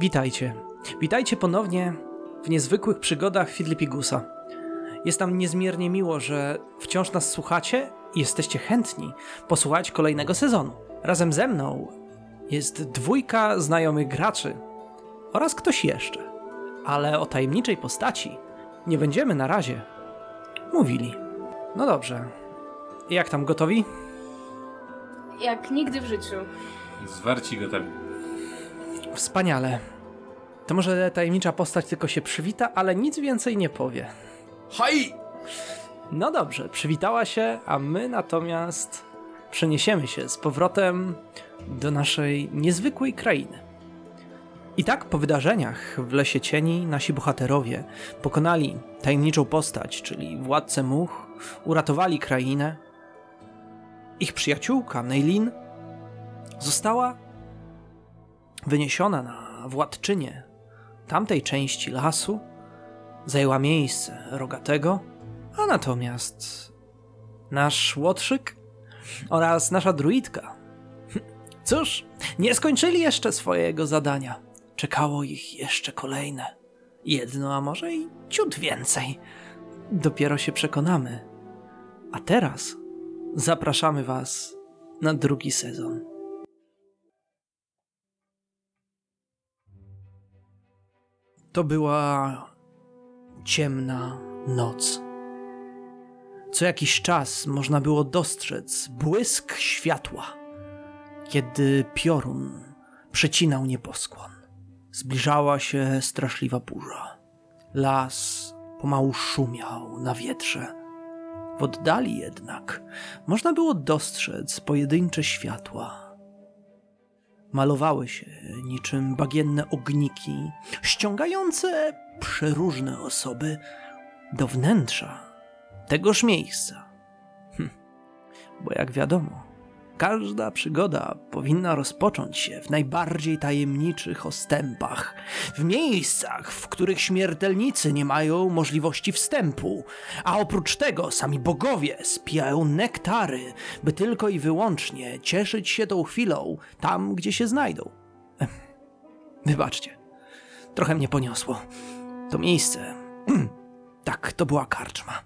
Witajcie. Witajcie ponownie w niezwykłych przygodach Fidlipigusa. Jest nam niezmiernie miło, że wciąż nas słuchacie i jesteście chętni posłuchać kolejnego sezonu. Razem ze mną jest dwójka znajomych graczy oraz ktoś jeszcze. Ale o tajemniczej postaci nie będziemy na razie mówili. No dobrze. Jak tam gotowi? Jak nigdy w życiu. Zwarci gotowi. Wspaniale. To może tajemnicza postać tylko się przywita, ale nic więcej nie powie. Haj! No dobrze, przywitała się, a my natomiast przeniesiemy się z powrotem do naszej niezwykłej krainy. I tak po wydarzeniach w Lesie Cieni nasi bohaterowie pokonali tajemniczą postać, czyli władcę much, uratowali krainę. Ich przyjaciółka, Neilin, została wyniesiona na władczynię tamtej części lasu, zajęła miejsce Rogatego, a natomiast nasz Łotrzyk oraz nasza druidka, cóż, nie skończyli jeszcze swojego zadania. Czekało ich jeszcze kolejne. Jedno, a może i ciut więcej. Dopiero się przekonamy. A teraz zapraszamy Was na drugi sezon. To była ciemna noc. Co jakiś czas można było dostrzec błysk światła, kiedy piorun przecinał nieboskłon. Zbliżała się straszliwa burza. Las pomału szumiał na wietrze. W oddali jednak można było dostrzec pojedyncze światła. Malowały się niczym bagienne ogniki, ściągające przeróżne osoby do wnętrza tegoż miejsca. Hm. Bo jak wiadomo, każda przygoda powinna rozpocząć się w najbardziej tajemniczych ostępach, w miejscach, w których śmiertelnicy nie mają możliwości wstępu, a oprócz tego sami bogowie spijają nektary, by tylko i wyłącznie cieszyć się tą chwilą tam, gdzie się znajdą. Wybaczcie, trochę mnie poniosło. To miejsce. tak, to była karczma.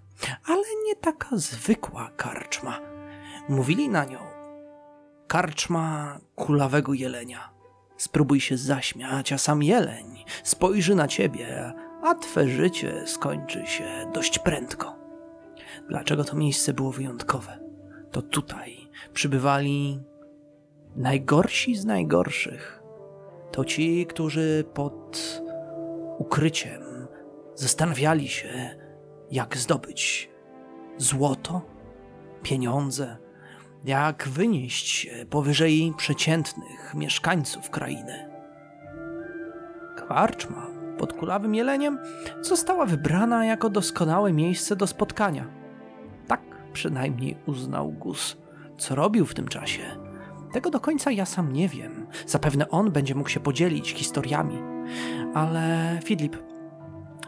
Ale nie taka zwykła karczma. Mówili na nią karczma kulawego jelenia. Spróbuj się zaśmiać, a sam jeleń spojrzy na ciebie, a twe życie skończy się dość prędko. Dlaczego to miejsce było wyjątkowe? To tutaj przybywali najgorsi z najgorszych. To ci, którzy pod ukryciem zastanawiali się, jak zdobyć złoto, pieniądze, jak wynieść powyżej przeciętnych mieszkańców krainy. Kwarczma pod kulawym jeleniem została wybrana jako doskonałe miejsce do spotkania. Tak przynajmniej uznał Gus. Co robił w tym czasie? Tego do końca ja sam nie wiem. Zapewne on będzie mógł się podzielić historiami. Ale Filip,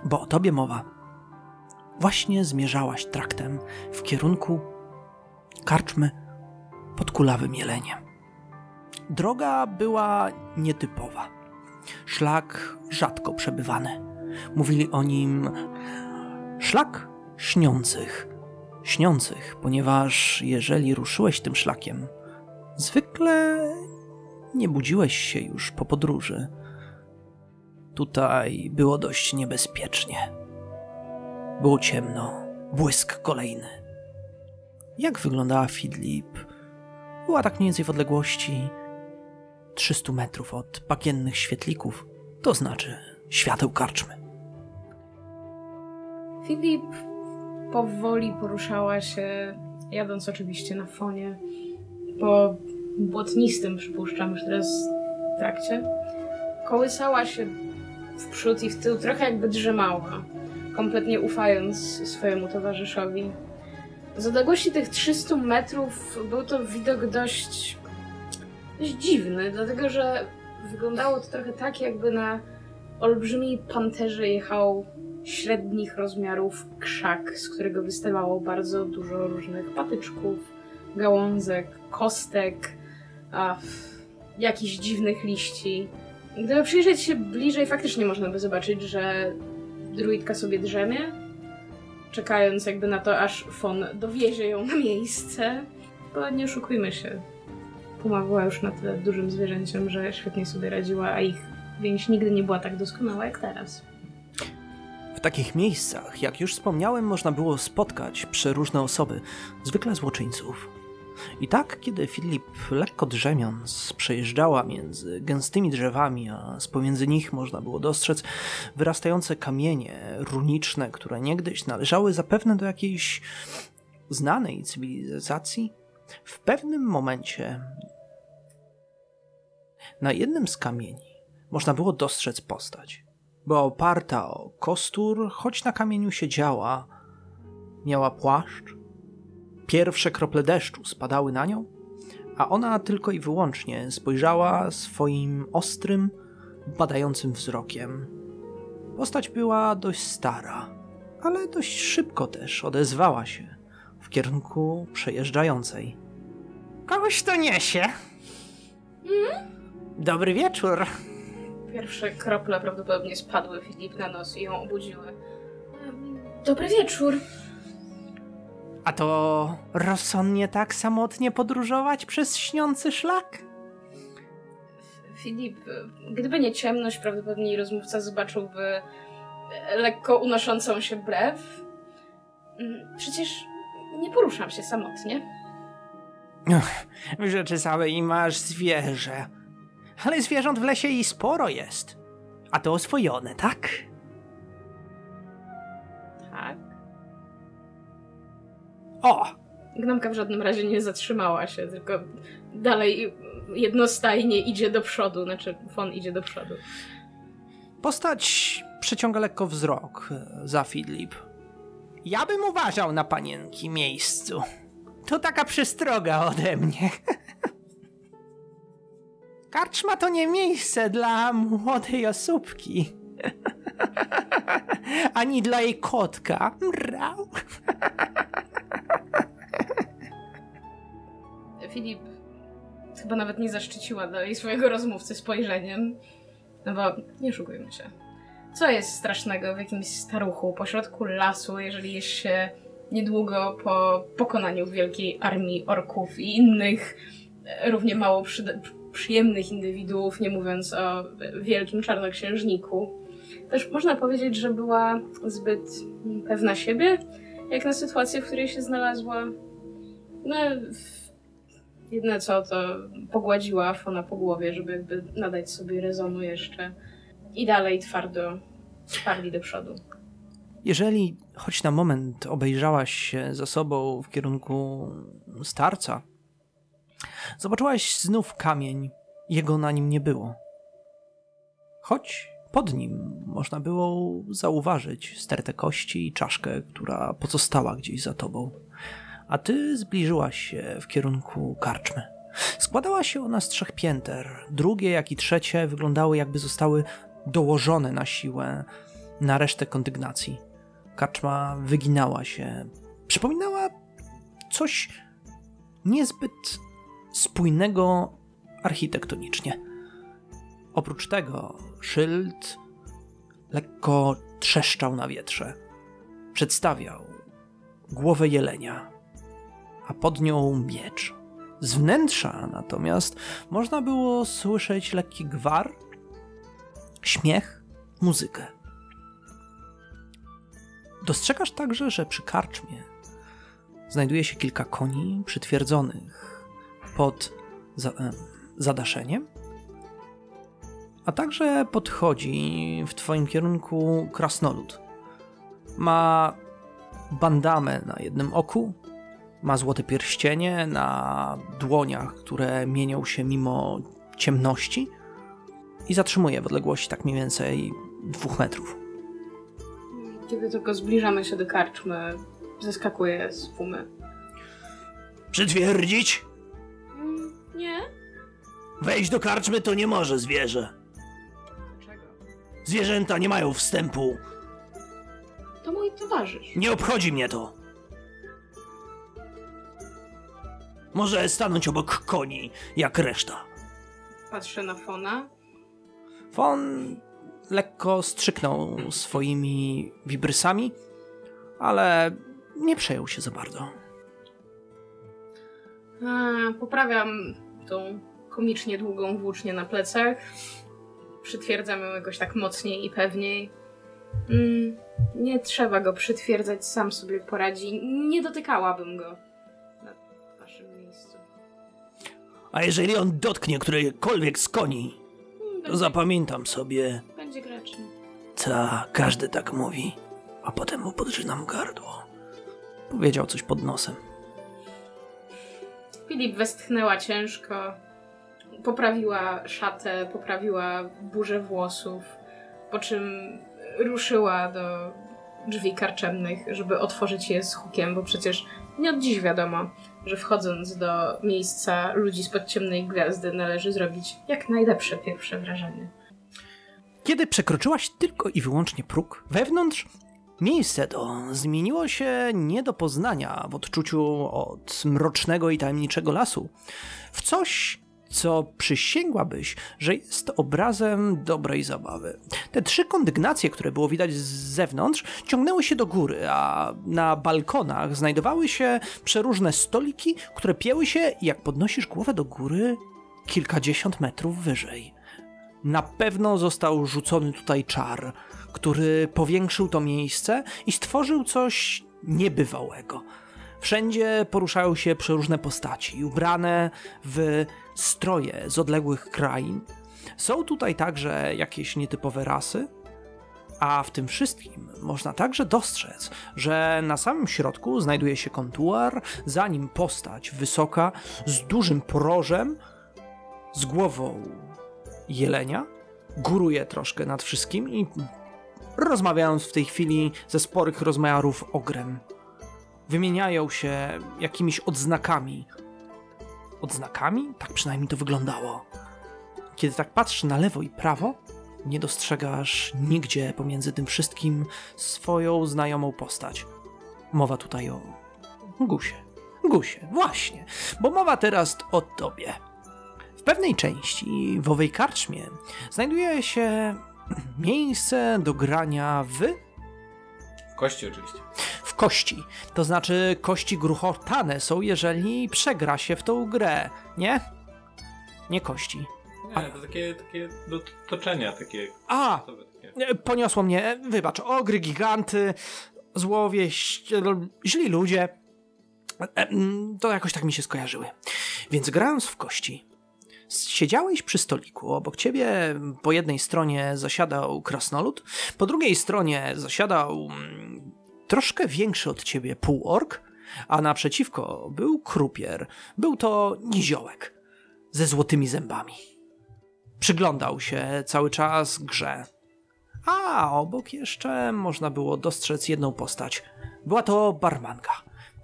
bo o tobie mowa. Właśnie zmierzałaś traktem w kierunku karczmy pod kulawym jeleniem. Droga była nietypowa. Szlak rzadko przebywany. Mówili o nim szlak śniących. Śniących, ponieważ jeżeli ruszyłeś tym szlakiem, zwykle nie budziłeś się już po podróży. Tutaj było dość niebezpiecznie. Było ciemno, błysk kolejny. Jak wyglądała Fidlip? Była tak mniej więcej w odległości 300 metrów od bagiennych świetlików, to znaczy świateł karczmy. Filip powoli poruszała się, jadąc oczywiście na fonie, po błotnistym, przypuszczam, już teraz trakcie. Kołysała się w przód i w tył, trochę jakby drzemała, kompletnie ufając swojemu towarzyszowi. Z odległości tych 300 metrów był to widok dość, dość dziwny, dlatego że wyglądało to trochę tak, jakby na olbrzymiej panterze jechał średnich rozmiarów krzak, z którego wystawało bardzo dużo różnych patyczków, gałązek, kostek, a jakichś dziwnych liści. Gdyby przyjrzeć się bliżej, faktycznie można by zobaczyć, że druidka sobie drzemie, czekając jakby na to, aż Fon dowiezie ją na miejsce. Bo nie oszukujmy się, Puma była już na tyle dużym zwierzęciem, że świetnie sobie radziła, a ich więź nigdy nie była tak doskonała jak teraz. W takich miejscach, jak już wspomniałem, można było spotkać przeróżne osoby, zwykle złoczyńców. I tak, kiedy Filip, lekko drzemiąc, przejeżdżała między gęstymi drzewami, a z pomiędzy nich można było dostrzec wyrastające kamienie runiczne, które niegdyś należały zapewne do jakiejś znanej cywilizacji, w pewnym momencie na jednym z kamieni można było dostrzec postać. Była oparta o kostur, choć na kamieniu siedziała. Miała płaszcz. Pierwsze krople deszczu spadały na nią, a ona tylko i wyłącznie spojrzała swoim ostrym, badającym wzrokiem. Postać była dość stara, ale dość szybko też odezwała się w kierunku przejeżdżającej. Kogoś to niesie. Dobry wieczór. Pierwsze krople prawdopodobnie spadły Filip na nos i ją obudziły. Dobry wieczór. A to rozsądnie tak samotnie podróżować przez śniący szlak? Filip, gdyby nie ciemność, prawdopodobnie rozmówca zobaczyłby lekko unoszącą się brew. Przecież nie poruszam się samotnie. W rzeczy samej masz zwierzę. Ale zwierząt w lesie i sporo jest. A to oswojone? Tak. O! Gnomka w żadnym razie nie zatrzymała się, tylko dalej jednostajnie idzie do przodu, znaczy Fon idzie do przodu. Postać przeciąga lekko wzrok e, za Filip. Ja bym uważał na panienki miejscu. To taka przystroga ode mnie. Karczma to nie miejsce dla młodej osóbki. Ani dla jej kotka. Mrał. Filip chyba nawet nie zaszczyciła dalej swojego rozmówcy spojrzeniem. No bo nie szukujmy się. Co jest strasznego w jakimś staruchu pośrodku lasu, jeżeli jest się niedługo po pokonaniu wielkiej armii orków i innych e, równie mało przyda- przyjemnych indywiduów, nie mówiąc o wielkim czarnoksiężniku. Też można powiedzieć, że była zbyt pewna siebie, jak na sytuację, w której się znalazła. No, jedyne co, to pogładziła Fona po głowie, żeby jakby nadać sobie rezonu jeszcze. I dalej twardo sparli do przodu. Jeżeli choć na moment obejrzałaś się za sobą w kierunku starca, zobaczyłaś znów kamień, jego na nim nie było. Choć pod nim można było zauważyć stertę kości i czaszkę, która pozostała gdzieś za tobą. A ty zbliżyłaś się w kierunku karczmy. Składała się ona z trzech pięter. Drugie, jak i trzecie wyglądały jakby zostały dołożone na siłę na resztę kondygnacji. Kaczma wyginała się. Przypominała coś niezbyt spójnego architektonicznie. Oprócz tego szyld lekko trzeszczał na wietrze. Przedstawiał głowę jelenia, a pod nią miecz. Z wnętrza natomiast można było słyszeć lekki gwar, śmiech, muzykę. Dostrzegasz także, że przy karczmie znajduje się kilka koni przytwierdzonych pod za, em, zadaszeniem, a także podchodzi w twoim kierunku krasnolud. Ma bandamę na jednym oku, ma złote pierścienie na dłoniach, które mienią się mimo ciemności i zatrzymuje w odległości tak mniej więcej dwóch metrów. Kiedy tylko zbliżamy się do karczmy, zeskakuje z pumy. Przytwierdzić? Mm, nie? Wejść do karczmy to nie może zwierzę. Zwierzęta nie mają wstępu. To mój towarzysz. Nie obchodzi mnie to. Może stanąć obok koni, jak reszta. Patrzę na Fona. Fon lekko strzyknął swoimi wibrysami, ale nie przejął się za bardzo. A, poprawiam tą komicznie długą włócznię na plecach. Przytwierdzam ją jakoś tak mocniej i pewniej. Mm, nie trzeba go przytwierdzać, sam sobie poradzi. Nie dotykałabym go na waszym miejscu. A jeżeli on dotknie którejkolwiek z koni, Mm, to Będzie, zapamiętam sobie. będzie grzeczny. Ta, każdy tak mówi, a potem mu podrzynam gardło. Powiedział coś pod nosem. Filip westchnęła ciężko, poprawiła szatę, poprawiła burzę włosów, po czym ruszyła do drzwi karczemnych, żeby otworzyć je z hukiem, bo przecież nie od dziś wiadomo, że wchodząc do miejsca ludzi spod ciemnej gwiazdy należy zrobić jak najlepsze pierwsze wrażenie. Kiedy przekroczyłaś tylko i wyłącznie próg, wewnątrz miejsce to zmieniło się nie do poznania w odczuciu od mrocznego i tajemniczego lasu w coś, co przysięgłabyś, że jest obrazem dobrej zabawy. Te trzy kondygnacje, które było widać z zewnątrz, ciągnęły się do góry, a na balkonach znajdowały się przeróżne stoliki, które pieły się, jak podnosisz głowę do góry, kilkadziesiąt metrów wyżej. Na pewno został rzucony tutaj czar, który powiększył to miejsce i stworzył coś niebywałego. Wszędzie poruszają się przeróżne postaci, ubrane w stroje z odległych krain. Są tutaj także jakieś nietypowe rasy, a w tym wszystkim można także dostrzec, że na samym środku znajduje się kontuar, za nim postać wysoka, z dużym porożem, z głową jelenia, góruje troszkę nad wszystkim i rozmawiając w tej chwili ze sporych rozmiarów ogrem. Wymieniają się jakimiś odznakami. Odznakami? Tak przynajmniej to wyglądało. Kiedy tak patrzysz na lewo i prawo, nie dostrzegasz nigdzie pomiędzy tym wszystkim swoją znajomą postać. Mowa tutaj o Gusie. Gusie, właśnie, bo mowa teraz o tobie. W pewnej części w owej karczmie znajduje się miejsce do grania w, kości oczywiście. Kości. To znaczy, kości gruchotane są, jeżeli przegra się w tą grę, nie? Nie kości. Nie, to takie, takie do toczenia, takie... A, takie. E, Poniosło mnie, e, wybacz, ogry, giganty, złowieść, e, źli ludzie. Mm, To jakoś tak mi się skojarzyły. Więc grając w kości, siedziałeś przy stoliku, obok ciebie po jednej stronie zasiadał krasnolud, po drugiej stronie zasiadał mm, troszkę większy od ciebie półork, a naprzeciwko był krupier. Był to niziołek ze złotymi zębami. Przyglądał się cały czas grze. A obok jeszcze można było dostrzec jedną postać. Była to barmanka.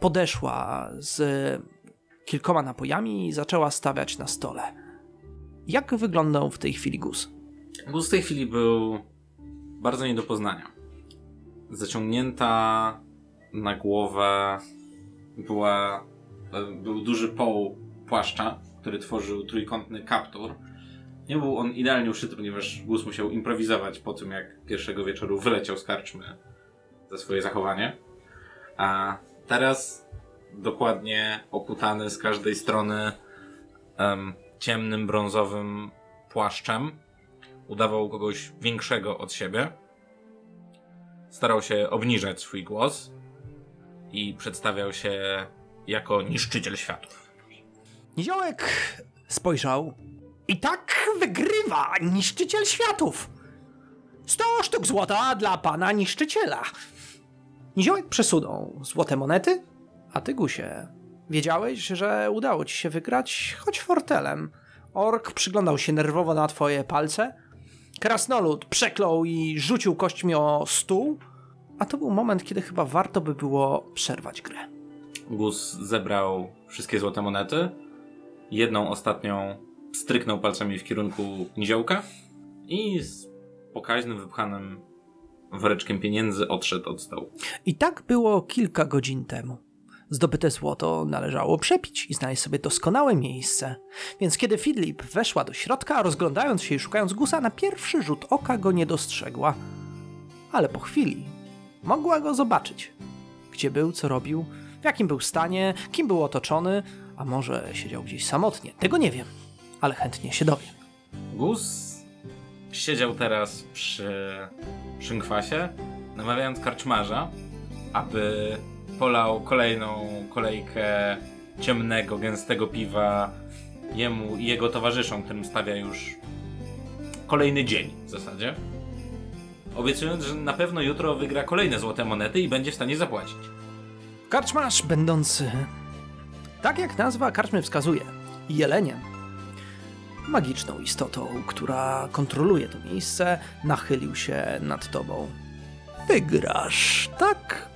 Podeszła z kilkoma napojami i zaczęła stawiać na stole. Jak wyglądał w tej chwili Gus? Gus w tej chwili był bardzo nie do poznania. Zaciągnięta na głowę była, e, był duży poł płaszcza, który tworzył trójkątny kaptur. Nie był on idealnie uszyty, ponieważ Gus musiał improwizować po tym, jak pierwszego wieczoru wyleciał z karczmy za swoje zachowanie. A teraz dokładnie okutany z każdej strony em, ciemnym, brązowym płaszczem udawał kogoś większego od siebie. Starał się obniżać swój głos i przedstawiał się jako niszczyciel światów. Niziołek spojrzał. I tak wygrywa niszczyciel światów. 100 sztuk złota dla pana niszczyciela. Niziołek przesunął złote monety, a ty, Gusie, wiedziałeś, że udało ci się wygrać, choć fortelem. Ork przyglądał się nerwowo na twoje palce. Krasnolud przeklął i rzucił kośćmi o stół. A to był moment, kiedy chyba warto by było przerwać grę. Gus zebrał wszystkie złote monety. Jedną ostatnią stryknął palcami w kierunku niziołka i z pokaźnym, wypchanym woreczkiem pieniędzy odszedł od stołu. I tak było kilka godzin temu. Zdobyte złoto należało przepić i znaleźć sobie doskonałe miejsce. Więc kiedy Fidlip weszła do środka, rozglądając się i szukając gusa, na pierwszy rzut oka go nie dostrzegła. Ale po chwili mogła go zobaczyć. Gdzie był, co robił, w jakim był stanie, kim był otoczony, a może siedział gdzieś samotnie. Tego nie wiem, ale chętnie się dowiem. Gus siedział teraz przy szynkwasie, namawiając karczmarza, aby polał kolejną kolejkę ciemnego, gęstego piwa jemu i jego towarzyszom, którym stawia już kolejny dzień w zasadzie. Obiecując, że na pewno jutro wygra kolejne złote monety i będzie w stanie zapłacić. Karczmarz będący, tak jak nazwa karczmy wskazuje, jeleniem, magiczną istotą, która kontroluje to miejsce, nachylił się nad tobą. Wygrasz, tak?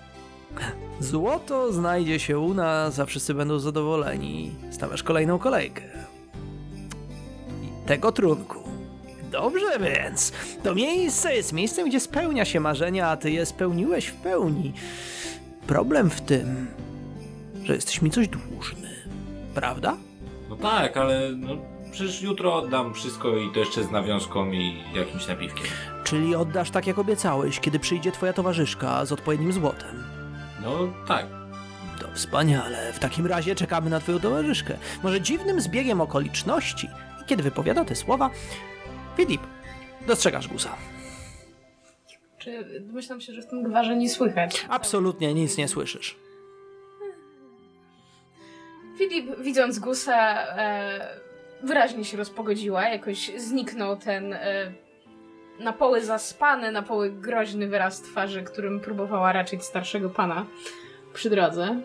Złoto znajdzie się u nas, a wszyscy będą zadowoleni. Stawiasz kolejną kolejkę. I tego trunku. Dobrze więc. To miejsce jest miejscem, gdzie spełnia się marzenia, a ty je spełniłeś w pełni. Problem w tym, że jesteś mi coś dłużny. Prawda? No tak, ale no, przecież jutro oddam wszystko i to jeszcze z nawiązką i jakimś napiwkiem. Czyli oddasz tak, jak obiecałeś, kiedy przyjdzie twoja towarzyszka z odpowiednim złotem. No tak. To wspaniale. W takim razie czekamy na twoją towarzyszkę. Może dziwnym zbiegiem okoliczności, kiedy wypowiada te słowa, Filip, dostrzegasz guza. Czy myślałam się, że w tym gwarze nie słychać? Absolutnie nic nie słyszysz. Filip, widząc gusa, e, wyraźnie się rozpogodziła. Jakoś zniknął ten e, na poły zaspany, na poły groźny wyraz twarzy, którym próbowała raczyć starszego pana przy drodze.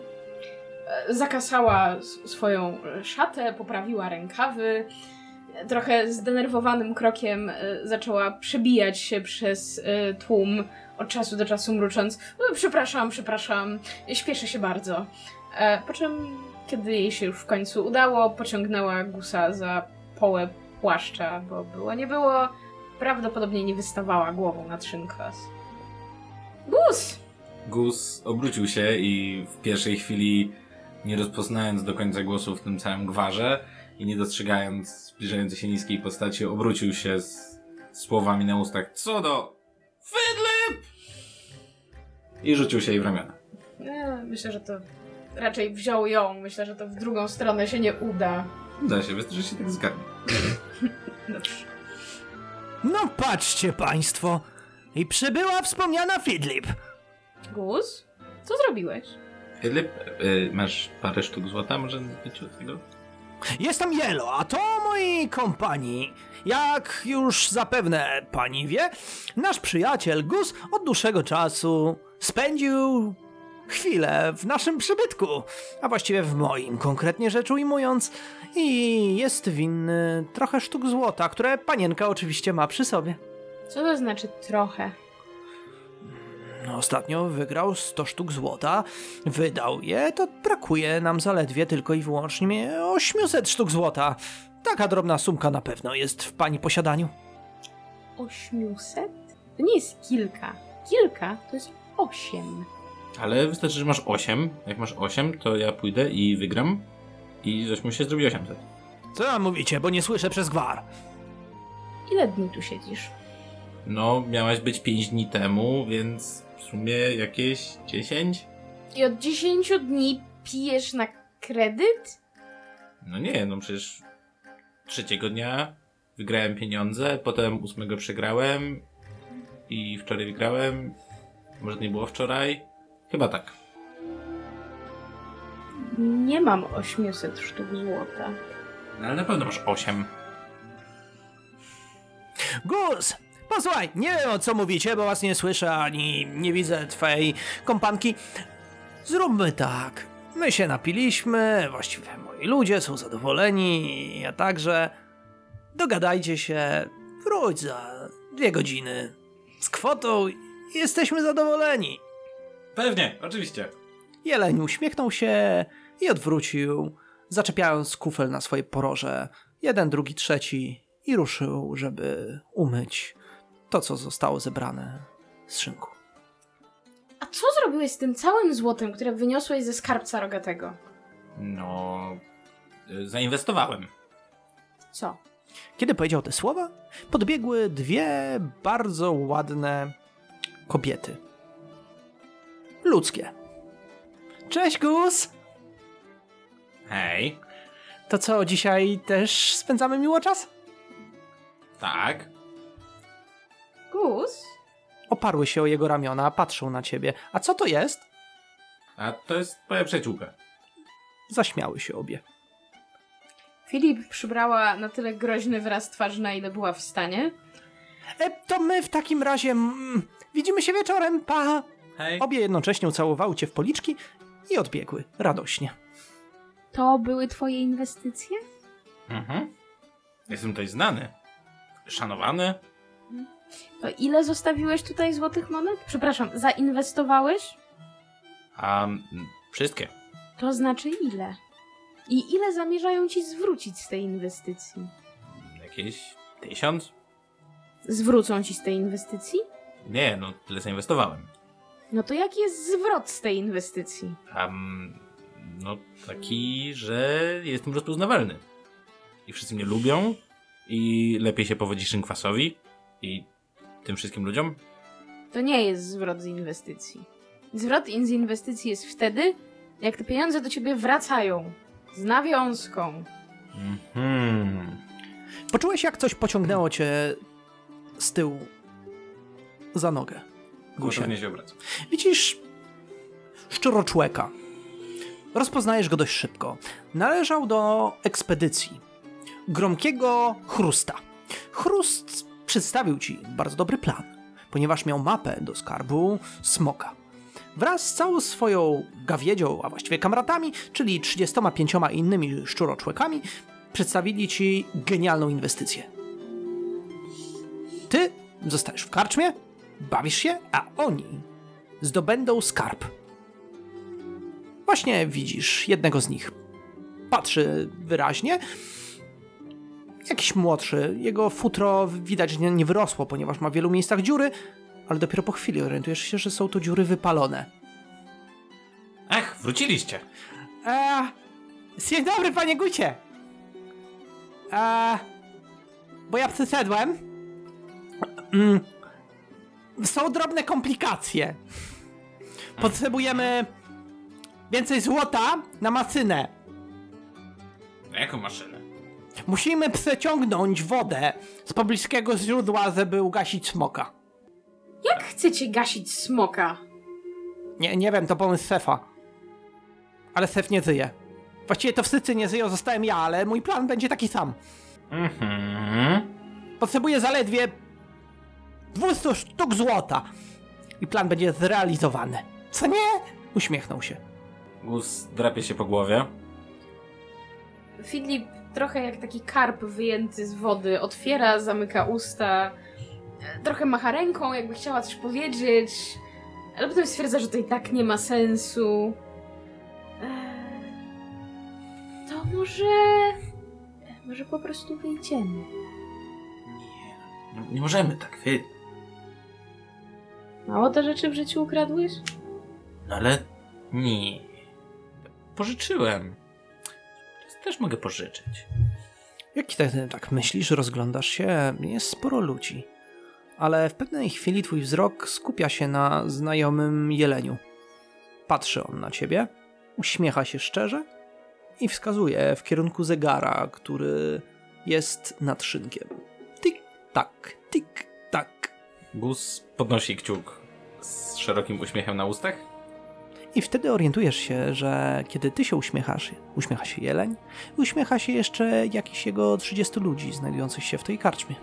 E, zakasała swoją szatę, poprawiła rękawy. Trochę zdenerwowanym krokiem e, zaczęła przebijać się przez e, tłum, od czasu do czasu mrucząc: "E, Przepraszam, przepraszam, śpieszę się bardzo. Po czym, kiedy jej się już w końcu udało, pociągnęła gusa za połę płaszcza, bo było nie było, prawdopodobnie nie wystawała głową nad szynkwas. Gus! Gus obrócił się i w pierwszej chwili, nie rozpoznając do końca głosu w tym całym gwarze i nie dostrzegając zbliżającej się niskiej postaci, obrócił się z słowami na ustach Co do Fydlip! I rzucił się jej w ramiona. Nie, myślę, że to raczej wziął ją. Myślę, że to w drugą stronę się nie uda. Da się, wystarczy, że się tak zgadnie. Dobrze. No patrzcie państwo. I przybyła wspomniana Fidlip. Gus? Co zrobiłeś? Fydlip, y, masz parę sztuk złota, może być od tego? Jestem Jelo, a to moi kompanii. Jak już zapewne pani wie, nasz przyjaciel Gus od dłuższego czasu spędził chwilę w naszym przybytku, a właściwie w moim, konkretnie rzecz ujmując, i jest winny trochę sztuk złota, które panienka oczywiście ma przy sobie. Co to znaczy trochę? No, Ostatnio wygrał 100 sztuk złota, wydał je, to brakuje nam zaledwie tylko i wyłącznie 800 sztuk złota. Taka drobna sumka na pewno jest w pani posiadaniu. 800? To nie jest kilka. Kilka to jest osiem. Ale wystarczy, że masz 8. Jak masz 8, to ja pójdę i wygram. I z 8 się zrobi 800. Co wam mówicie, bo nie słyszę przez gwar. Ile dni tu siedzisz? No, miałaś być 5 dni temu, więc w sumie jakieś 10? I od 10 dni pijesz na kredyt? No nie, no przecież trzeciego dnia wygrałem pieniądze, potem ósmego przegrałem i wczoraj wygrałem. Może to nie było wczoraj? Chyba tak. Nie mam 800 sztuk złota. No, ale na pewno masz 8. Gus! Posłuchaj, nie wiem o co mówicie, bo was nie słyszę ani nie widzę twojej kompanki. Zróbmy tak. My się napiliśmy, właściwie moi ludzie są zadowoleni, ja także. Dogadajcie się, wróć za dwie godziny. Z kwotą i jesteśmy zadowoleni. Pewnie, oczywiście. Jeleń uśmiechnął się i odwrócił, zaczepiając kufel na swoje poroże. Jeden, drugi, trzeci i ruszył, żeby umyć to, co zostało zebrane z szynku. A co zrobiłeś z tym całym złotem, które wyniosłeś ze skarbca rogatego? No. y, Zainwestowałem. Co? Kiedy powiedział te słowa, podbiegły dwie bardzo ładne kobiety. Ludzkie. Cześć, Gus! Hej. To co, dzisiaj też spędzamy miło czas? Tak. Gus? Oparły się o jego ramiona, patrzą na ciebie. A co to jest? A to jest moja przyjaciółka. Zaśmiały się obie. Filip przybrała na tyle groźny wyraz twarzy, na ile była w stanie. E, to my w takim razie mm, widzimy się wieczorem, pa! Hej. Obie jednocześnie ucałowały cię w policzki i odbiegły radośnie. To były twoje inwestycje? Mhm. Jestem tutaj znany. Szanowany. To ile zostawiłeś tutaj złotych monet? Przepraszam, zainwestowałeś? A mm, wszystkie. To znaczy ile? I ile zamierzają ci zwrócić z tej inwestycji? Jakieś tysiąc? Zwrócą ci z tej inwestycji? Nie, no tyle zainwestowałem. No to jaki jest zwrot z tej inwestycji? Mm, no taki, że jestem rozpoznawalny. I wszyscy mnie lubią. I lepiej się powodzi szynkwasowi. I tym wszystkim ludziom. To nie jest zwrot z inwestycji. Zwrot in- z inwestycji jest wtedy, jak te pieniądze do ciebie wracają. Z nawiązką. Mhm. Poczułeś, jak coś pociągnęło cię z tyłu za nogę. Gusie. Gwałtownie się obracam. Widzisz szczuroczłeka. Rozpoznajesz go dość szybko. Należał do ekspedycji gromkiego chrusta. Chrust przedstawił ci bardzo dobry plan, ponieważ miał mapę do skarbu smoka. Wraz z całą swoją gawiedzią, a właściwie kamratami, czyli 35 innymi szczuroczłekami, przedstawili ci genialną inwestycję. Ty zostajesz w karczmie, bawisz się, a oni zdobędą skarb. Właśnie widzisz jednego z nich. Patrzy wyraźnie. Jakiś młodszy. Jego futro widać, nie, nie wyrosło, ponieważ ma w wielu miejscach dziury, ale dopiero po chwili orientujesz się, że są to dziury wypalone. Ach, wróciliście. Eee, dzień dobry, panie Gucie. Eee, bo ja przyszedłem. Mm, są drobne komplikacje. Potrzebujemy więcej złota na masynę. Na jaką maszynę? Musimy przeciągnąć wodę z pobliskiego źródła, żeby ugasić smoka. Jak chcecie gasić smoka? Nie, nie wiem, to pomysł Sefa. Ale Sef nie żyje. Właściwie to wszyscy nie żyją, zostałem ja, ale mój plan będzie taki sam. Mhm. Potrzebuję zaledwie 200 sztuk złota. I plan będzie zrealizowany. Co nie? Uśmiechnął się. Gus drapie się po głowie. Filip trochę jak taki karp wyjęty z wody, otwiera, zamyka usta, trochę macha ręką, jakby chciała coś powiedzieć, ale potem stwierdza, że to i tak nie ma sensu. Eee, To może... Może po prostu wyjdziemy. Nie, nie, nie możemy tak, wy. Mało te rzeczy w życiu ukradłeś? No ale nie. Pożyczyłem. Teraz też mogę pożyczyć. Jak tak, tak myślisz, rozglądasz się, jest sporo ludzi. Ale w pewnej chwili twój wzrok skupia się na znajomym jeleniu. Patrzy on na ciebie, uśmiecha się szczerze i wskazuje w kierunku zegara, który jest nad szynkiem. Tik, tak, tik. Gus podnosi kciuk z szerokim uśmiechem na ustach. I wtedy orientujesz się, że kiedy ty się uśmiechasz, uśmiecha się jeleń, uśmiecha się jeszcze jakiś jego 30 ludzi znajdujących się w tej karczmie.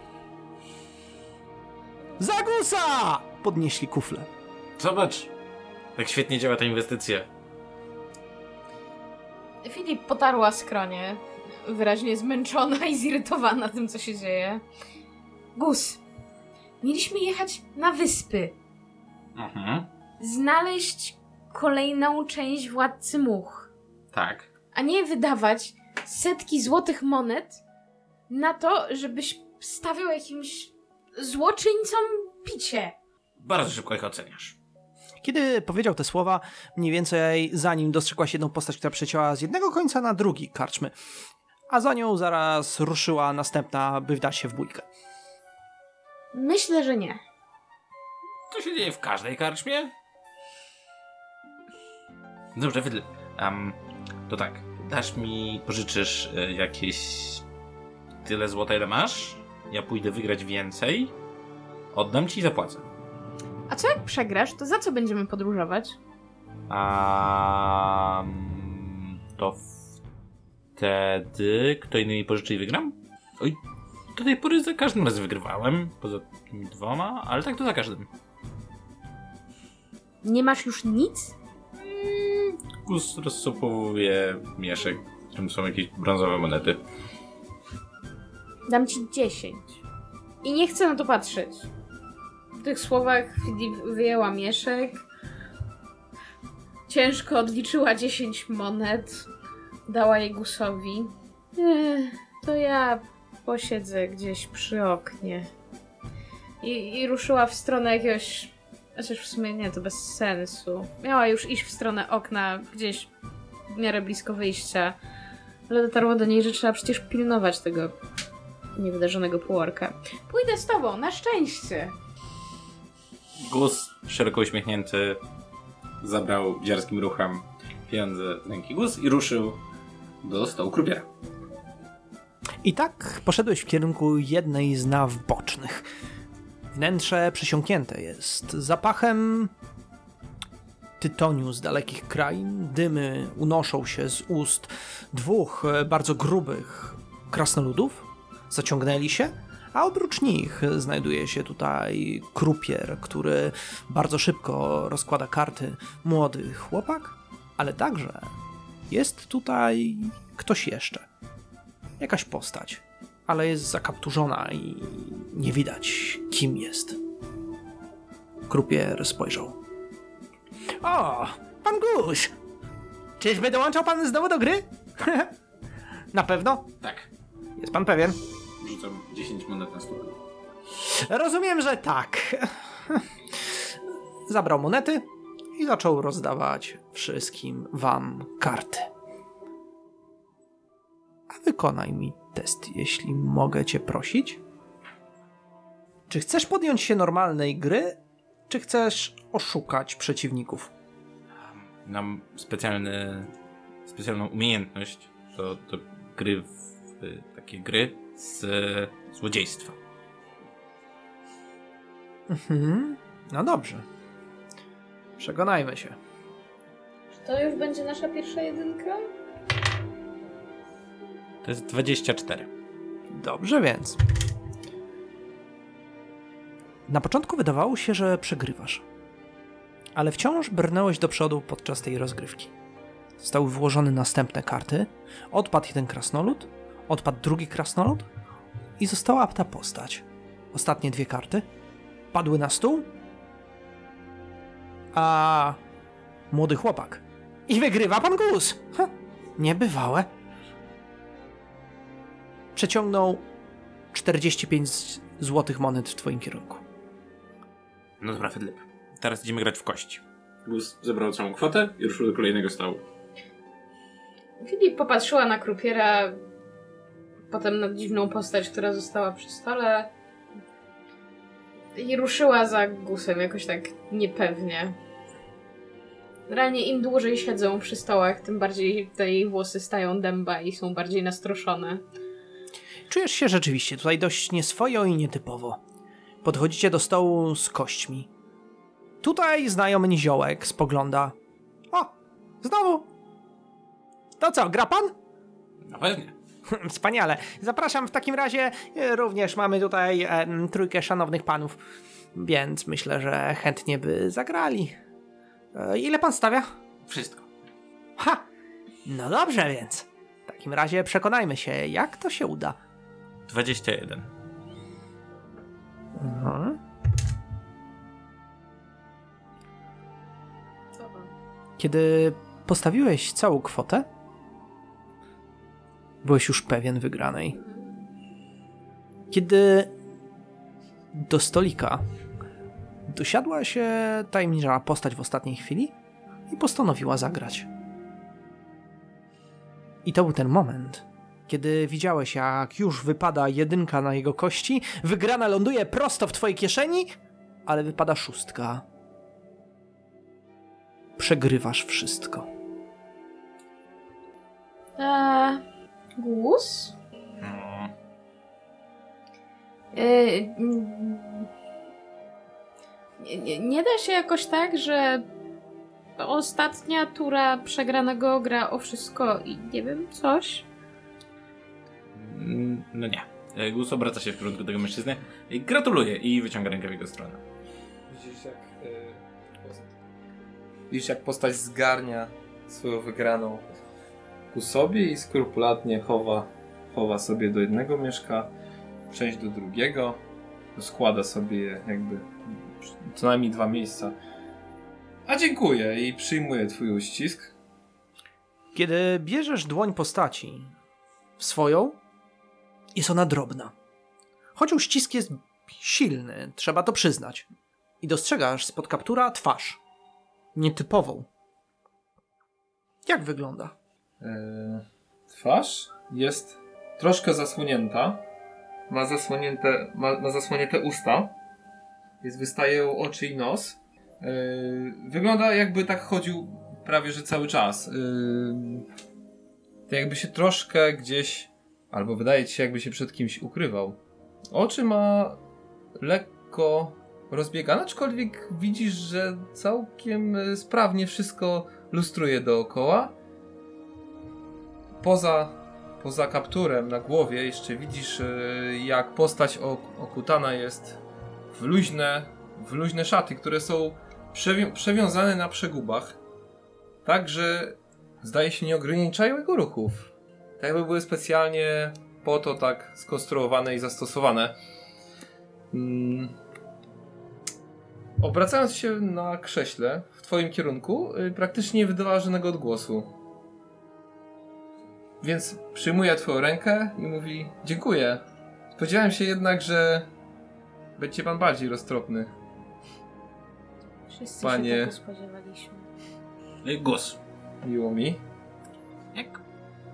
Zagusa! Podnieśli kufle. Zobacz, jak świetnie działa ta inwestycja. Filip potarła skronie, wyraźnie zmęczona i zirytowana tym, co się dzieje. Gus, mieliśmy jechać na wyspy, Mhm. znaleźć kolejną część Władcy Much, Tak. a nie wydawać setki złotych monet na to, żebyś stawiał jakimś złoczyńcom picie. Bardzo szybko ich oceniasz. Kiedy powiedział te słowa, mniej więcej za nim dostrzegłaś jedną postać, która przecięła z jednego końca na drugi karczmy, a za nią zaraz ruszyła następna, by wdać się w bójkę. Myślę, że nie. To się dzieje w każdej karczmie? Dobrze, Wydl. Um, to tak, dasz mi, pożyczysz y, jakieś tyle złota, ile masz? Ja pójdę wygrać więcej. Oddam ci i zapłacę. A co jak przegrasz, to za co będziemy podróżować? A to wtedy kto inny mi pożyczy i wygram? Oj, do tej pory za każdym razem wygrywałem, poza tymi dwoma, ale tak to za każdym. Nie masz już nic? Gus rozsopowuje mieszek, w którym są jakieś brązowe monety. Dam ci 10. I nie chcę na to patrzeć. W tych słowach Filip wyjęła mieszek. Ciężko odliczyła 10 monet. Dała je Gusowi. Ech, to ja posiedzę gdzieś przy oknie. I, I ruszyła w stronę jakiegoś. Chociaż w sumie nie, to bez sensu. Miała już iść w stronę okna, gdzieś w miarę blisko wyjścia. Ale dotarło do niej, że trzeba przecież pilnować tego niewydarzonego półorka. Pójdę z tobą, na szczęście! Gus, szeroko uśmiechnięty, zabrał dziarskim ruchem pieniądze z ręki Gus i ruszył do stołu krupiera. I tak poszedłeś w kierunku jednej z naw bocznych. Wnętrze przesiąknięte jest zapachem tytoniu z dalekich krain. Dymy unoszą się z ust dwóch e, bardzo grubych krasnoludów. Zaciągnęli się, a oprócz nich znajduje się tutaj krupier, który bardzo szybko rozkłada karty. Młody chłopak, ale także jest tutaj ktoś jeszcze jakaś postać, ale jest zakapturzona i nie widać, kim jest. Krupier spojrzał. O, pan Guś! Czyżby dołączał pan znowu do gry? Na pewno? Tak, Jest pan pewien? rzucam 10 monet na stół. Rozumiem, że tak. Zabrał monety i zaczął rozdawać wszystkim wam karty. Wykonaj mi test, jeśli mogę cię prosić. Czy chcesz podjąć się normalnej gry, czy chcesz oszukać przeciwników? Mam specjalny, specjalną umiejętność do, do gry w, w takie gry z złodziejstwa. Mhm. No dobrze. Przekonajmy się. Czy to już będzie nasza pierwsza jedynka? To jest 24. Dobrze więc. Na początku wydawało się, że przegrywasz, ale wciąż brnąłeś do przodu podczas tej rozgrywki. Zostały włożone następne karty, odpadł jeden krasnolud, odpadł drugi krasnolud i została ta postać. Ostatnie dwie karty padły na stół, a młody chłopak. I wygrywa pan Gus! Ha, niebywałe przeciągnął 45 z- złotych monet w twoim kierunku. No dobra, Fedlip. Teraz idziemy grać w kości. Gus zebrał całą kwotę i ruszył do kolejnego stołu. Filip popatrzyła na krupiera, potem na dziwną postać, która została przy stole i ruszyła za gusem jakoś tak niepewnie. Realnie im dłużej siedzą przy stołach, tym bardziej te jej włosy stają dęba i są bardziej nastroszone. Czujesz się rzeczywiście tutaj dość nieswojo i nietypowo. Podchodzicie do stołu z kośćmi. Tutaj znajomy niziołek spogląda. O, znowu! To co, gra pan? No pewnie. Wspaniale. Zapraszam w takim razie. e, Również mamy tutaj em, trójkę szanownych panów, więc myślę, że chętnie by zagrali. E, ile pan stawia? Wszystko. Ha! No dobrze więc. W takim razie przekonajmy się, jak to się uda. 21. Mhm. Co on? Kiedy postawiłeś całą kwotę, byłeś już pewien wygranej. Kiedy do stolika Dosiadła się tajemnicza postać w ostatniej chwili i postanowiła zagrać. I to był ten moment, kiedy widziałeś, jak już wypada jedynka na jego kości, wygrana ląduje prosto w twojej kieszeni, ale wypada szóstka. Przegrywasz wszystko. Eee? No. Eee, nie, nie da się jakoś tak, że ostatnia tura przegranego gra o wszystko i nie wiem, coś? No nie. E, Gus obraca się w kierunku tego mężczyzny. i Gratuluję i wyciąga rękę w jego stronę. Widzisz jak, y, post- widzisz jak postać zgarnia swoją wygraną ku sobie i skrupulatnie chowa, chowa sobie do jednego mieszka, część do drugiego, składa sobie jakby co najmniej dwa miejsca. A dziękuję i przyjmuję twój uścisk. Kiedy bierzesz dłoń postaci w swoją, jest ona drobna. Choć uścisk jest silny, trzeba to przyznać. I dostrzegasz spod kaptura twarz. Nietypową. Jak wygląda? E, twarz jest troszkę zasłonięta. Ma zasłonięte, ma, ma zasłonięte usta. Jest, wystają oczy i nos. E, wygląda jakby tak chodził prawie że cały czas. E, tak jakby się troszkę gdzieś, albo wydaje ci się jakby się przed kimś ukrywał. Oczy ma lekko rozbiegane, aczkolwiek widzisz, że całkiem e, sprawnie wszystko lustruje dookoła poza, poza kapturem na głowie jeszcze widzisz, y, jak postać ok- okutana jest w luźne, w luźne szaty, które są przewią- przewiązane na przegubach. Tak, że zdaje się nie ograniczają jego ruchów. Tak jakby były specjalnie po to tak skonstruowane i zastosowane. Mm. Obracając się na krześle w twoim kierunku, y, praktycznie nie wydawała żadnego odgłosu. Więc przyjmuje twoją rękę i mówi dziękuję. Spodziewałem się jednak, że będzie pan bardziej roztropny. Wszyscy Panie. się tego spodziewaliśmy. Gus, Miło mi.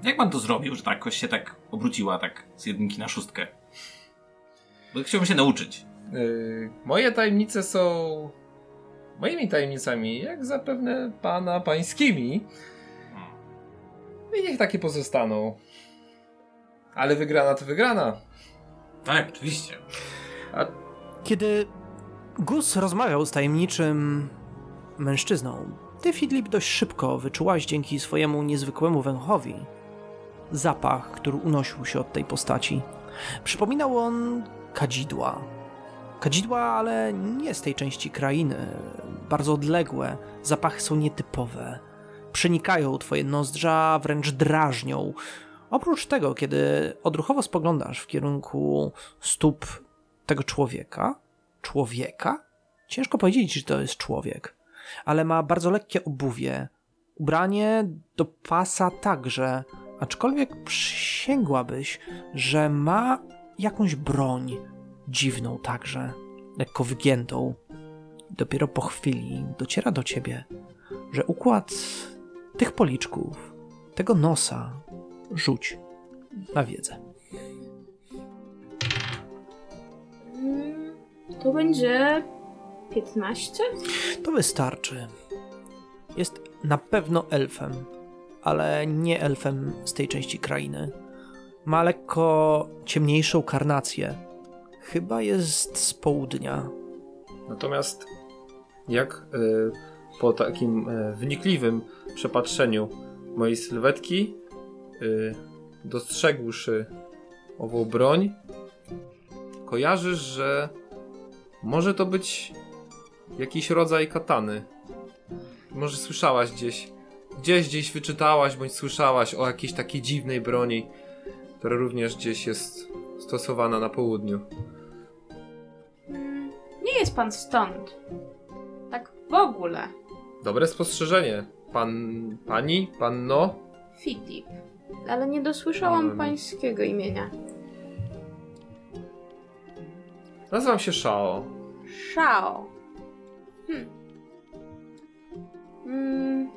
Jak, pan to zrobił, że ta kość się tak obróciła, tak z jedynki na szóstkę? Bo chciałbym się nauczyć. Yy, moje tajemnice są moimi tajemnicami, jak zapewne pana pańskimi. I niech takie pozostaną. Ale wygrana to wygrana. Tak, oczywiście. A Kiedy Gus rozmawiał z tajemniczym mężczyzną, ty, Fidlip, dość szybko wyczułaś dzięki swojemu niezwykłemu węchowi zapach, który unosił się od tej postaci. Przypominał on kadzidła. Kadzidła, ale nie z tej części krainy, bardzo odległe. Zapachy są nietypowe. Przenikają twoje nozdrza, wręcz drażnią. Oprócz tego, kiedy odruchowo spoglądasz w kierunku stóp tego człowieka, człowieka? Ciężko powiedzieć, czy to jest człowiek, ale ma bardzo lekkie obuwie. Ubranie do pasa także, aczkolwiek przysięgłabyś, że ma jakąś broń dziwną także, lekko wygiętą. Dopiero po chwili dociera do ciebie, że układ tych policzków, tego nosa, rzuć na wiedzę. Mm, To będzie 15? To wystarczy. Jest na pewno elfem, ale nie elfem z tej części krainy. Ma lekko ciemniejszą karnację. Chyba jest z południa. Natomiast jak y, po takim y, wnikliwym przepatrzeniu mojej sylwetki, y, dostrzegłszy ową broń, kojarzysz, że może to być jakiś rodzaj katany. Może słyszałaś gdzieś, gdzieś gdzieś wyczytałaś bądź słyszałaś o jakiejś takiej dziwnej broni, która również gdzieś jest stosowana na południu. Mm, Nie jest pan stąd. Tak w ogóle. Dobre spostrzeżenie. Pan, pani, panno? Filip. Ale nie dosłyszałam Ale- pańskiego imienia. Nazywam się Shao. Shao. Mm.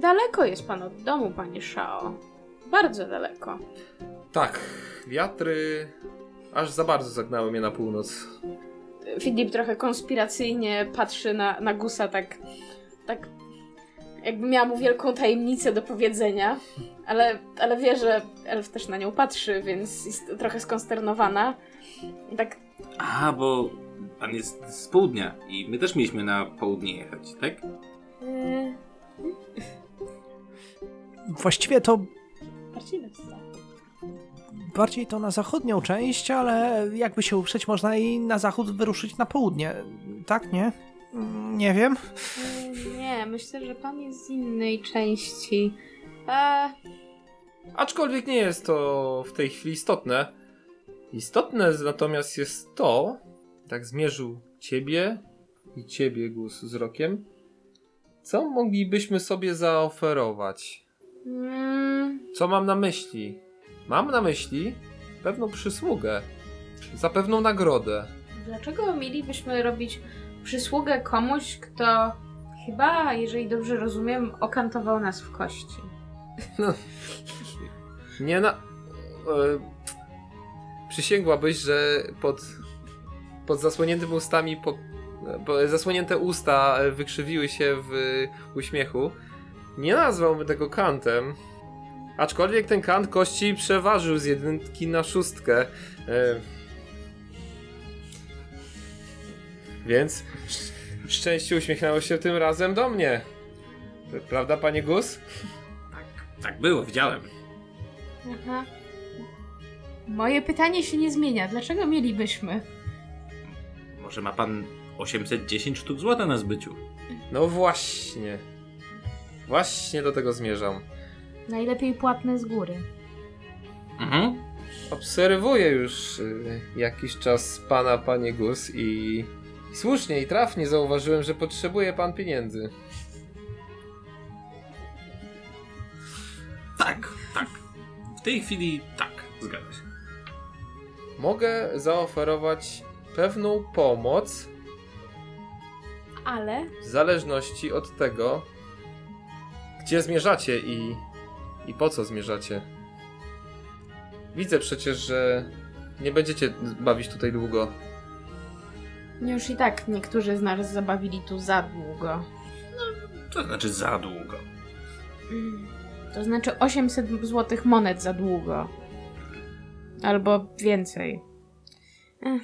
Daleko jest pan od domu, panie Shao. Bardzo daleko. Tak, wiatry aż za bardzo zagnały mnie na północ. Filip trochę konspiracyjnie patrzy na, na Gusa tak, tak jakby miała mu wielką tajemnicę do powiedzenia, ale, ale wie, że elf też na nią patrzy, więc jest trochę skonsternowana. I tak, A, bo pan jest z południa i my też mieliśmy na południe jechać, tak? yy, Właściwie to bardziej to na zachodnią część, ale jakby się uprzeć, można i na zachód wyruszyć na południe. Tak, nie? Mm, Nie wiem. Yy, Nie, myślę, że pan jest z innej części. Eee, Aczkolwiek nie jest to w tej chwili istotne. Istotne natomiast jest to, tak zmierzył ciebie i ciebie Gus wzrokiem, co moglibyśmy sobie zaoferować? Mm, Co mam na myśli? Mam na myśli pewną przysługę, za pewną nagrodę. dlaczego mielibyśmy robić przysługę komuś, kto chyba, jeżeli dobrze rozumiem, okantował nas w kości? Nie na. E, przysięgłabyś, że pod, pod zasłoniętymi ustami. Po, po, zasłonięte usta e, wykrzywiły się w uśmiechu. Nie nazwałbym tego kantem. Aczkolwiek ten kant kości przeważył z jedynki na szóstkę. E, więc sz- szczęście uśmiechnęło się tym razem do mnie. Prawda, panie Gus? Tak było, widziałem. Aha. Moje pytanie się nie zmienia. Dlaczego mielibyśmy? Może ma pan 810 sztuk złota na zbyciu? No właśnie. Właśnie do tego zmierzam. Najlepiej płatne z góry. Mhm. Obserwuję już y, jakiś czas pana, panie Gus i i słusznie i trafnie zauważyłem, że potrzebuje pan pieniędzy. Tak, tak. W tej chwili tak, zgadza się. Mogę zaoferować pewną pomoc Ale w zależności od tego, gdzie zmierzacie i, i po co zmierzacie. Widzę przecież, że nie będziecie bawić tutaj długo. już i tak niektórzy z nas zabawili tu za długo. To znaczy za długo. Mm, To znaczy 800 złotych monet za długo. Albo więcej. Ech.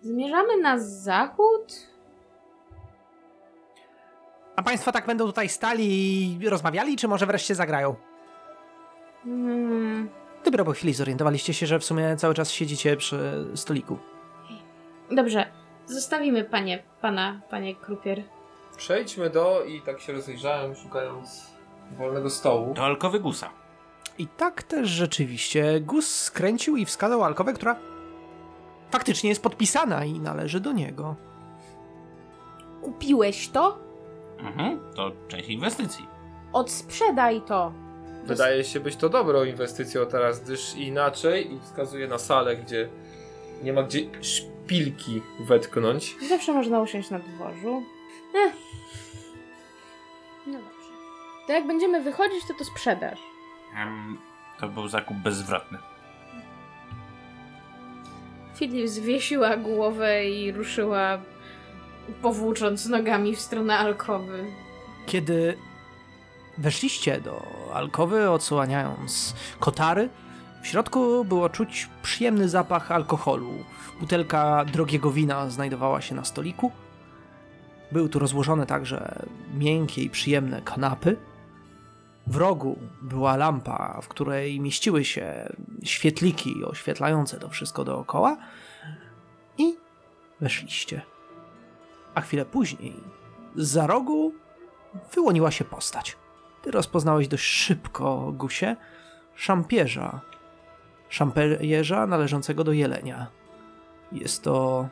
Zmierzamy na zachód? A państwo tak będą tutaj stali i rozmawiali, czy może wreszcie zagrają? Hmm. Dopiero po chwili zorientowaliście się, że w sumie cały czas siedzicie przy stoliku. Dobrze, zostawimy panie, pana, panie Krupier. Przejdźmy do i tak się rozejrzałem, szukając wolnego stołu. To alkowy gusa. I tak też rzeczywiście Gus skręcił i wskazał alkowę, która faktycznie jest podpisana i należy do niego. Kupiłeś to? Mhm, to część inwestycji. Odsprzedaj to. Wydaje się być to dobrą inwestycją teraz, gdyż inaczej i wskazuje na salę, gdzie nie ma gdzie szpilki wetknąć. Zawsze można usiąść na dworzu. Ech. No dobrze. To jak będziemy wychodzić, to to sprzedasz. Em, to był zakup bezzwrotny. Filip zwiesiła głowę i ruszyła powłócząc nogami w stronę alkowy. Kiedy weszliście do alkowy, odsłaniając kotary, w środku było czuć przyjemny zapach alkoholu. Butelka drogiego wina znajdowała się na stoliku. Były tu rozłożone także miękkie i przyjemne kanapy. W rogu była lampa, w której mieściły się świetliki oświetlające to wszystko dookoła. I weszliście. A chwilę później za rogu wyłoniła się postać. Ty rozpoznałeś dość szybko, Gusie, szampierza. Szampierza należącego do jelenia. Jest to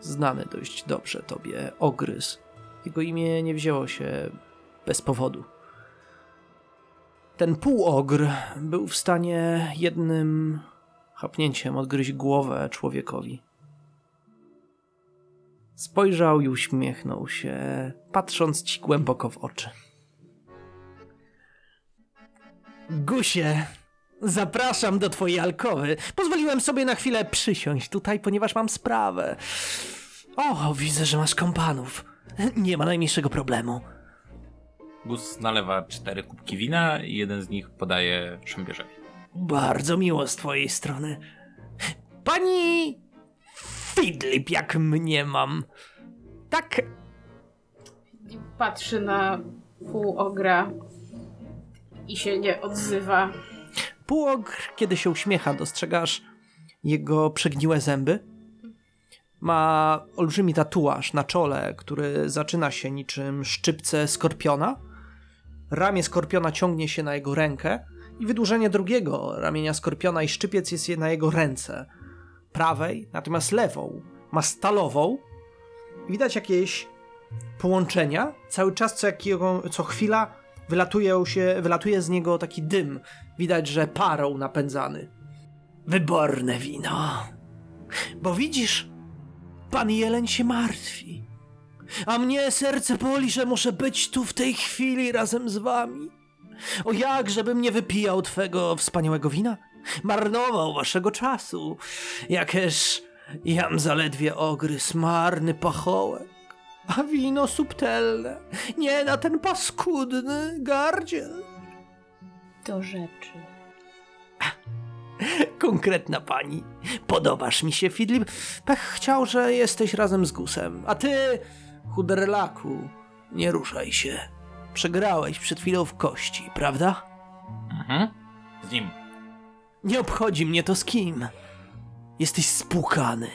znany dość dobrze tobie ogryz. Jego imię nie wzięło się bez powodu. Ten półogr był w stanie jednym chapnięciem odgryźć głowę człowiekowi. Spojrzał i uśmiechnął się, patrząc ci głęboko w oczy. Gusie, zapraszam do twojej alkowy. Pozwoliłem sobie na chwilę przysiąść tutaj, ponieważ mam sprawę. O, widzę, że masz kompanów. Nie ma najmniejszego problemu. Gus nalewa cztery kubki wina i jeden z nich podaje szambierzowi. Bardzo miło z twojej strony. Pani Fidlip, jak mnie mam. Tak, Patrzy na pół ogra i się nie odzywa. Półogr, kiedy się uśmiecha, dostrzegasz jego przegniłe zęby. Ma olbrzymi tatuaż na czole, który zaczyna się niczym szczypce skorpiona. Ramię skorpiona ciągnie się na jego rękę i wydłużenie drugiego ramienia skorpiona i szczypiec jest je na jego ręce. Prawej, natomiast lewą ma stalową. Widać jakieś połączenia. Cały czas co, jakiego, co chwila wylatuje, się, wylatuje z niego taki dym. Widać, że parą napędzany. Wyborne wino. Bo widzisz, pan Jeleń się martwi. A mnie serce boli, że muszę być tu w tej chwili razem z wami. O jak, żebym nie wypijał twego wspaniałego wina? Marnował waszego czasu. Jakeż jam zaledwie ogryz, marny pachołek. A wino subtelne, nie na ten paskudny gardziel. Do rzeczy. Konkretna pani. Podobasz mi się, Fidlip. Pech chciał, że jesteś razem z Gusem. A ty, chuderlaku, nie ruszaj się. Przegrałeś przed chwilą w kości, prawda? Mhm. Z nim. Nie obchodzi mnie to z kim. Jesteś spłukany.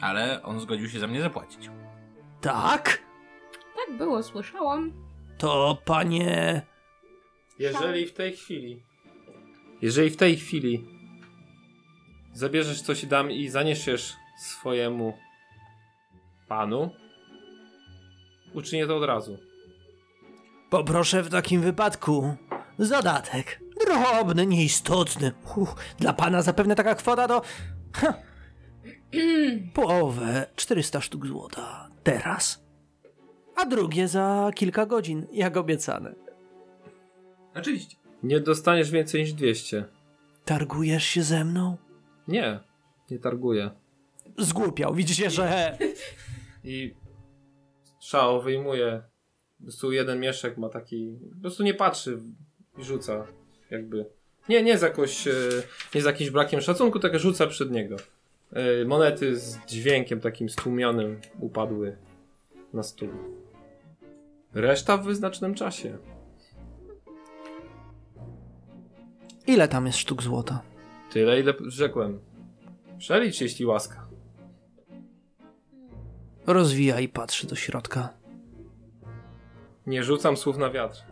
Ale on zgodził się za mnie zapłacić. Tak? Tak było, słyszałam. To panie... Jeżeli w tej chwili. Jeżeli w tej chwili zabierzesz coś dam i zaniesiesz swojemu panu, uczynię to od razu. Poproszę w takim wypadku zadatek. Drobny, nieistotny. Uch, dla pana zapewne taka kwota to... Ha, połowę 400 sztuk złota. Teraz. A drugie za kilka godzin, jak obiecane. Oczywiście. Nie dostaniesz więcej niż 200. Targujesz się ze mną? Nie, nie targuję. Zgłupiał, widzicie, że... I szał wyjmuje. Po prostu jeden mieszek ma taki. Po prostu nie patrzy i rzuca. Jakby. Nie, nie z jakoś. e, Nie z jakimś brakiem szacunku, tylko rzuca przed niego. E, Monety z dźwiękiem takim stłumionym upadły na stół. Reszta w wyznaczonym czasie. Ile tam jest sztuk złota? Tyle, ile rzekłem. Przelicz, jeśli łaska. Rozwija i patrzy do środka. Nie rzucam słów na wiatr.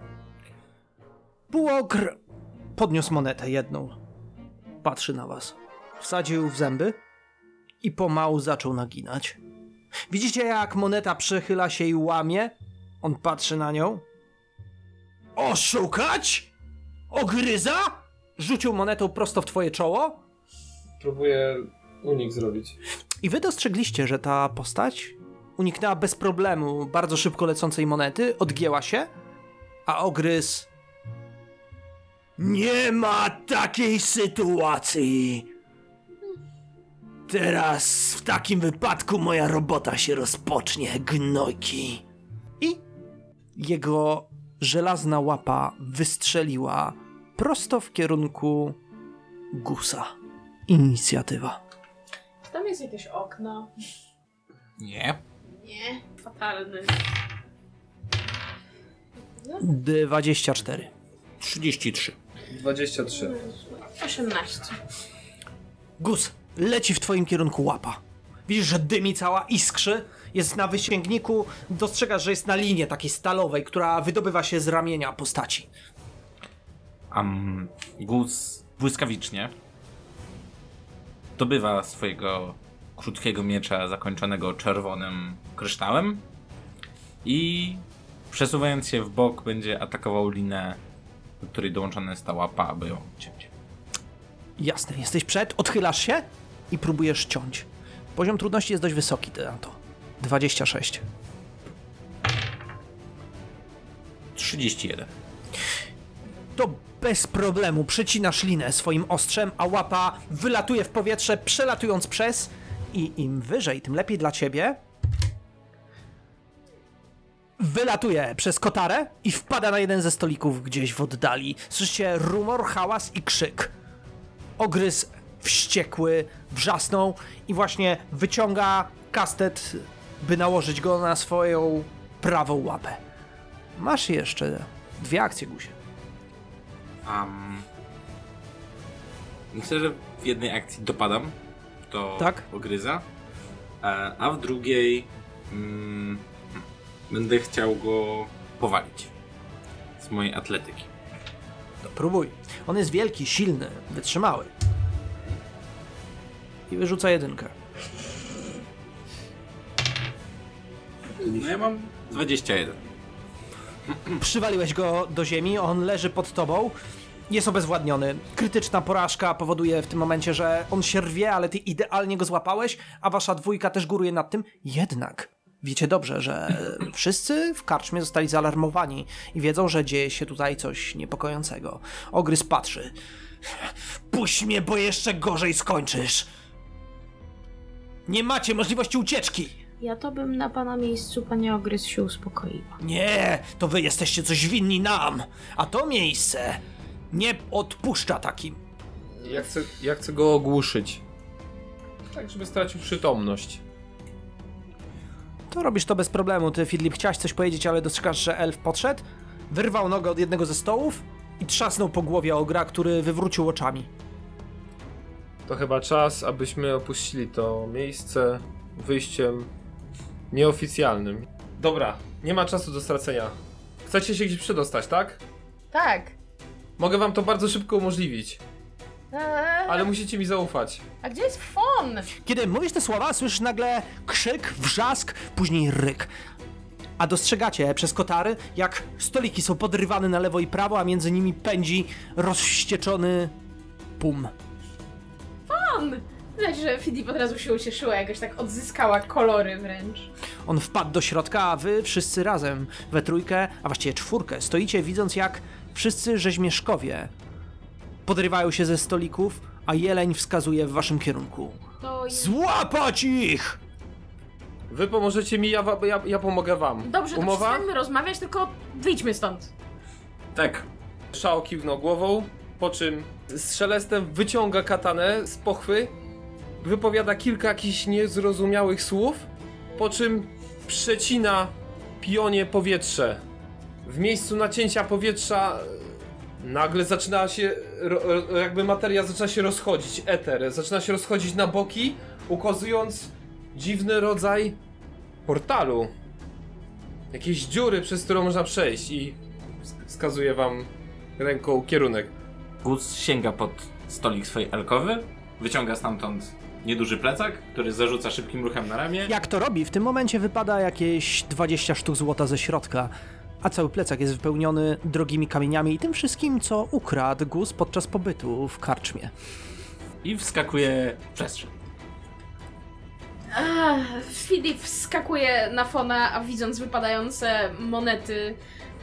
Półokr podniósł monetę jedną. Patrzy na was. Wsadził w zęby i pomału zaczął naginać. Widzicie, jak moneta przechyla się i łamie? On patrzy na nią. Oszukać? Ogryza? Rzucił monetą prosto w twoje czoło. Próbuję unik zrobić. I wy dostrzegliście, że ta postać uniknęła bez problemu bardzo szybko lecącej monety, odgięła się, a ogryz. Nie ma takiej sytuacji. Teraz w takim wypadku moja robota się rozpocznie, gnojki. I jego żelazna łapa wystrzeliła prosto w kierunku gusa. Inicjatywa. Czy tam jest jakieś okno? Nie. Nie. Fatalny. 24. 33. 23. 18. Gus, leci w twoim kierunku łapa. Widzisz, że dymi cała iskrzy, jest na wysięgniku, dostrzegasz, że jest na linie takiej stalowej, która wydobywa się z ramienia postaci. Um, Gus błyskawicznie dobywa swojego krótkiego miecza zakończonego czerwonym kryształem i przesuwając się w bok będzie atakował linę, do której dołączona jest ta łapa, aby ją ciąć. Jasne, jesteś przed, odchylasz się i próbujesz ciąć. Poziom trudności jest dość wysoki, ty na to. 26. 31. To bez problemu przecinasz linę swoim ostrzem, a łapa wylatuje w powietrze, przelatując przez i im wyżej, tym lepiej dla ciebie. Wylatuje przez kotarę i wpada na jeden ze stolików gdzieś w oddali. Słyszycie rumor, hałas i krzyk. Ogryz wściekły wrzasnął i właśnie wyciąga kastet, by nałożyć go na swoją prawą łapę. Masz jeszcze dwie akcje, Gusie. Um, myślę, że w jednej akcji dopadam do Tak. ogryza, a, a w drugiej mm, będę chciał go powalić z mojej atletyki. To próbuj. On jest wielki, silny, wytrzymały. I wyrzuca jedynkę. No ja mam 21. Przywaliłeś go do ziemi, on leży pod tobą. Jest obezwładniony. Krytyczna porażka powoduje w tym momencie, że on się rwie, ale ty idealnie go złapałeś, a wasza dwójka też góruje nad tym. Jednak wiecie dobrze, że wszyscy w karczmie zostali zaalarmowani i wiedzą, że dzieje się tutaj coś niepokojącego. Ogryz patrzy. Puść mnie, bo jeszcze gorzej skończysz. Nie macie możliwości ucieczki. Ja to bym na pana miejscu, panie Ogrys, się uspokoiła. Nie, to wy jesteście coś winni nam, a to miejsce nie odpuszcza takim. Ja chcę, ja chcę go ogłuszyć. Tak, żeby stracił przytomność. To robisz to bez problemu. Ty, Fidlip, chciałeś coś powiedzieć, ale dostrzegasz, że elf podszedł, wyrwał nogę od jednego ze stołów i trzasnął po głowie ogra, który wywrócił oczami. To chyba czas, abyśmy opuścili to miejsce wyjściem nieoficjalnym. Dobra, nie ma czasu do stracenia. Chcecie się gdzieś przedostać, tak? Tak. Mogę wam to bardzo szybko umożliwić, Eee, ale musicie mi zaufać. a gdzie jest fon? Kiedy mówisz te słowa, słyszysz nagle krzyk, wrzask, później ryk. A dostrzegacie przez kotary, jak stoliki są podrywane na lewo i prawo, a między nimi pędzi rozwścieczony pum. Fon! Widać, że Filip od razu się ucieszyła, jakoś tak odzyskała kolory wręcz. On wpadł do środka, a wy wszyscy razem, we trójkę, a właściwie czwórkę, stoicie widząc jak wszyscy rzeźmieszkowie podrywają się ze stolików, a jeleń wskazuje w waszym kierunku. To jest... Złapać ich! Wy pomożecie mi, ja, wa- ja, ja pomogę wam. Dobrze, to Umowa? przestańmy rozmawiać, tylko wyjdźmy stąd. Tak. Szao kiwnął głową, po czym z szelestem wyciąga katanę z pochwy, wypowiada kilka jakichś niezrozumiałych słów, po czym przecina pionie powietrze. W miejscu nacięcia powietrza nagle zaczyna się, ro, jakby materia zaczyna się rozchodzić, eter, zaczyna się rozchodzić na boki, ukazując dziwny rodzaj portalu. Jakieś dziury, przez którą można przejść i wskazuje wam ręką kierunek. Gus sięga pod stolik swojej alkowy, wyciąga stamtąd nieduży plecak, który zarzuca szybkim ruchem na ramię. Jak to robi, w tym momencie wypada jakieś 20 sztuk złota ze środka, a cały plecak jest wypełniony drogimi kamieniami i tym wszystkim, co ukradł Gus podczas pobytu w karczmie. I wskakuje w przestrzeń. Ach, Filip wskakuje na fona, a widząc wypadające monety,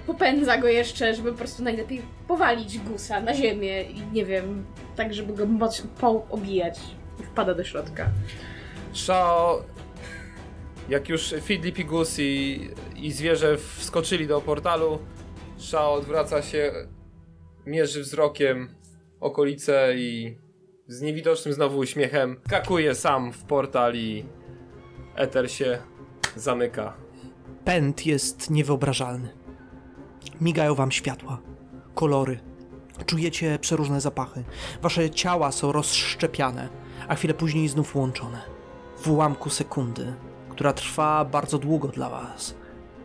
popędza go jeszcze, żeby po prostu najlepiej powalić gusa na ziemię i nie wiem, tak żeby go moc poobijać. I wpada do środka. Shao, jak już Fidlip i Gus i, i zwierzę wskoczyli do portalu, Shao odwraca się, mierzy wzrokiem okolice i z niewidocznym znowu uśmiechem skakuje sam w portal i eter się zamyka. Pęd jest niewyobrażalny. Migają wam światła, kolory. Czujecie przeróżne zapachy. Wasze ciała są rozszczepiane, a chwilę później znów łączone. W ułamku sekundy, która trwa bardzo długo dla was.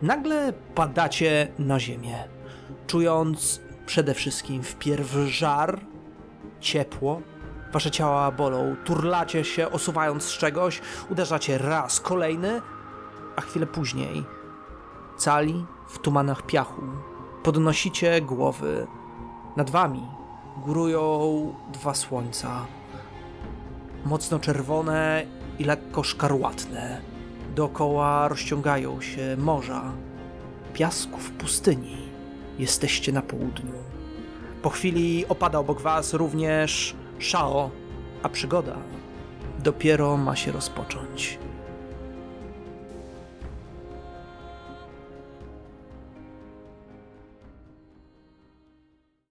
Nagle padacie na ziemię, czując przede wszystkim wpierw żar, ciepło. Wasze ciała bolą, turlacie się, osuwając z czegoś, uderzacie raz, kolejny, a chwilę później cali w tumanach piachu. Podnosicie głowy. Nad wami górują dwa słońca. Mocno czerwone i lekko szkarłatne. Dookoła rozciągają się morza, piasków pustyni. Jesteście na południu. Po chwili opada obok was również Shao, a przygoda dopiero ma się rozpocząć.